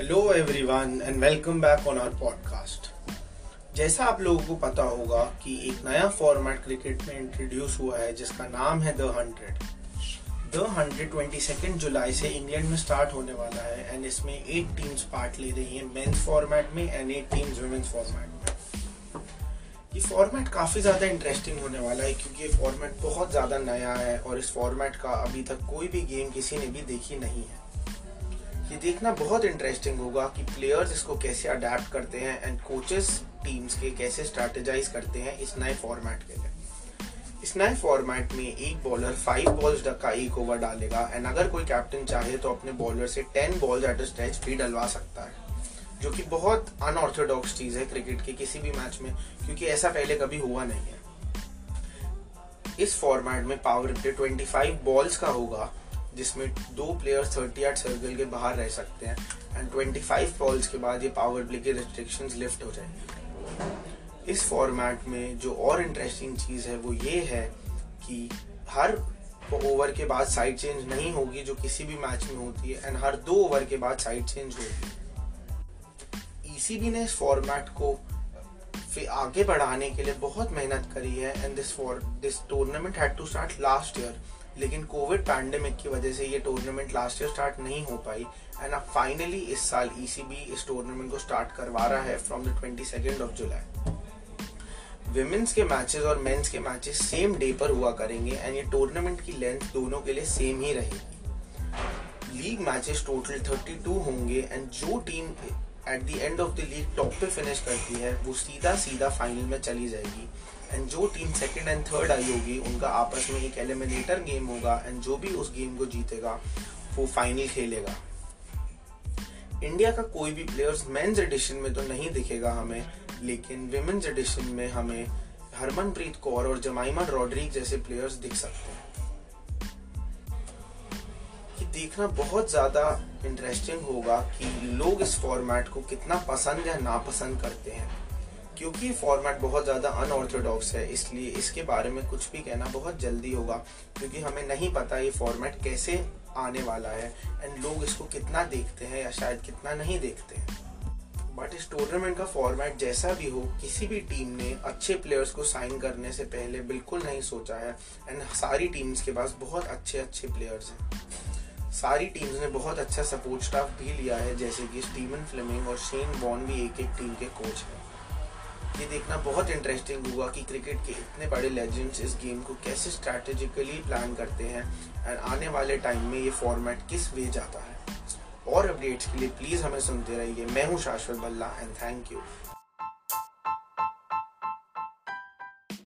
Hello everyone and welcome back on our podcast जैसा आप लोगों को पता होगा कि एक नया फॉर्मेट क्रिकेट में इंट्रोड्यूस हुआ है, जिसका नाम है the hundred the hundred twenty second जुलाई से इंग्लैंड में स्टार्ट होने वाला है एंड इसमें एट टीम्स पार्ट ले रही हैं मेंस फॉर्मेट में and eight teams women's format में. ये फॉर्मेट काफ़ी ज़्यादा इंटरेस्टिंग होने वाला है, क्योंकि ये फॉर्मेट बहुत ज़्यादा नया है, और इस फॉर्मेट का अभी तक कोई भी गेम किसी ने भी देखी नहीं है। ये देखना बहुत इंटरेस्टिंग होगा कि प्लेयर्स इसको कैसे अडेप्ट करते हैं एंड कोचेस टीम्स के कैसे स्ट्रैटेजाइज करते हैं इस नए फॉर्मेट के लिए। इस नए फॉर्मेट में एक बॉलर फाइव बॉल्स का एक ओवर डालेगा एंड अगर कोई कैप्टन चाहे तो अपने बॉलर से ten balls at a stretch भी डलवा सकता है, जो कि बहुत अनऑर्थोडॉक्स चीज़ है क्रिकेट के किसी भी मैच में, क्योंकि ऐसा पहले कभी हुआ नहीं है। इस फॉर्मेट में पावर प्ले 25 बॉल्स का होगा जिसमें दो प्लेयर्स 30 आठ सर्कल के बाहर रह सकते हैं एंड 25 बॉल्स के बाद ये पावर प्ले के रिस्ट्रिक्शंस लिफ्ट हो जाएँगे। इस फॉर्मेट में जो और इंटरेस्टिंग चीज़ है वो ये है कि हर ओवर के बाद साइड चेंज नहीं होगी जो किसी भी मैच में होती है एंड हर दो ओवर के बाद साइड चेंज होगी। ईसीबी ने इस फॉर्मेट को फिर आगे बढ़ाने के लिए बहुत मेहनत करी है and this for this tournament had to start last year लेकिन कोविड पैंडेमिक की वजह से ये टूर्नामेंट लास्ट ईयर स्टार्ट नहीं हो पाई एंड अब फाइनली इस साल ईसीबी इस टूर्नामेंट को स्टार्ट करवा रहा है from the twenty second of July women's के मैचेस और मेंस के मैचेस सेम डे पर हुआ करेंगे एंड ये टूर्नामेंट की लेंथ दोनों के लिए सेम ही रहेगी. लीग मैचेस टोटल 32 होंगे एंड जो team at the end of the league top पे फिनिश करती है, वो सीधा सीधा फाइनल में चली जाएगी. एंड जो टीम सेकंड एंड थर्ड आई होगी, उनका आपस में एक एलिमिनेटर गेम होगा एंड जो भी उस गेम को जीतेगा, वो फाइनल खेलेगा। इंडिया का कोई भी प्लेयर्स मेंस एडिशन में तो नहीं दिखेगा हमें, लेकिन विमेन्स एडिशन में हमें हरमनप्रीत कौर और जमाइमा रॉड्रिक जैसे प्लेयर्स दिख सकते हैं। देखना बहुत ज़्यादा इंटरेस्टिंग होगा कि लोग इस फॉर्मेट को कितना पसंद या नापसंद करते हैं। क्योंकि ये फॉर्मेट बहुत ज़्यादा अनऑर्थोडॉक्स है, इसलिए इसके बारे में कुछ भी कहना बहुत जल्दी होगा, क्योंकि हमें नहीं पता ये फॉर्मेट कैसे आने वाला है एंड लोग इसको कितना देखते हैं या शायद कितना नहीं देखते हैं। बट इस टूर्नामेंट का फॉर्मेट जैसा भी हो, किसी भी टीम ने अच्छे प्लेयर्स को साइन करने से पहले बिल्कुल नहीं सोचा है एंड सारी टीम्स के पास बहुत अच्छे अच्छे प्लेयर्स हैं। सारी टीम्स ने बहुत अच्छा सपोर्ट स्टाफ भी लिया है, जैसे कि स्टीवन फ्लेमिंग और शेन बॉन भी एक एक टीम के कोच हैं। ये देखना बहुत इंटरेस्टिंग हुआ कि क्रिकेट के इतने बड़े लेजेंड्स इस गेम को कैसे स्ट्रैटेजिकली प्लान करते हैं एंड आने वाले टाइम में ये फॉर्मेट किस वे जाता है। और अपडेट्स के लिए प्लीज़ हमें सुनते रहिए। मैं हूँ शाश्वत बल्ला एंड थैंक यू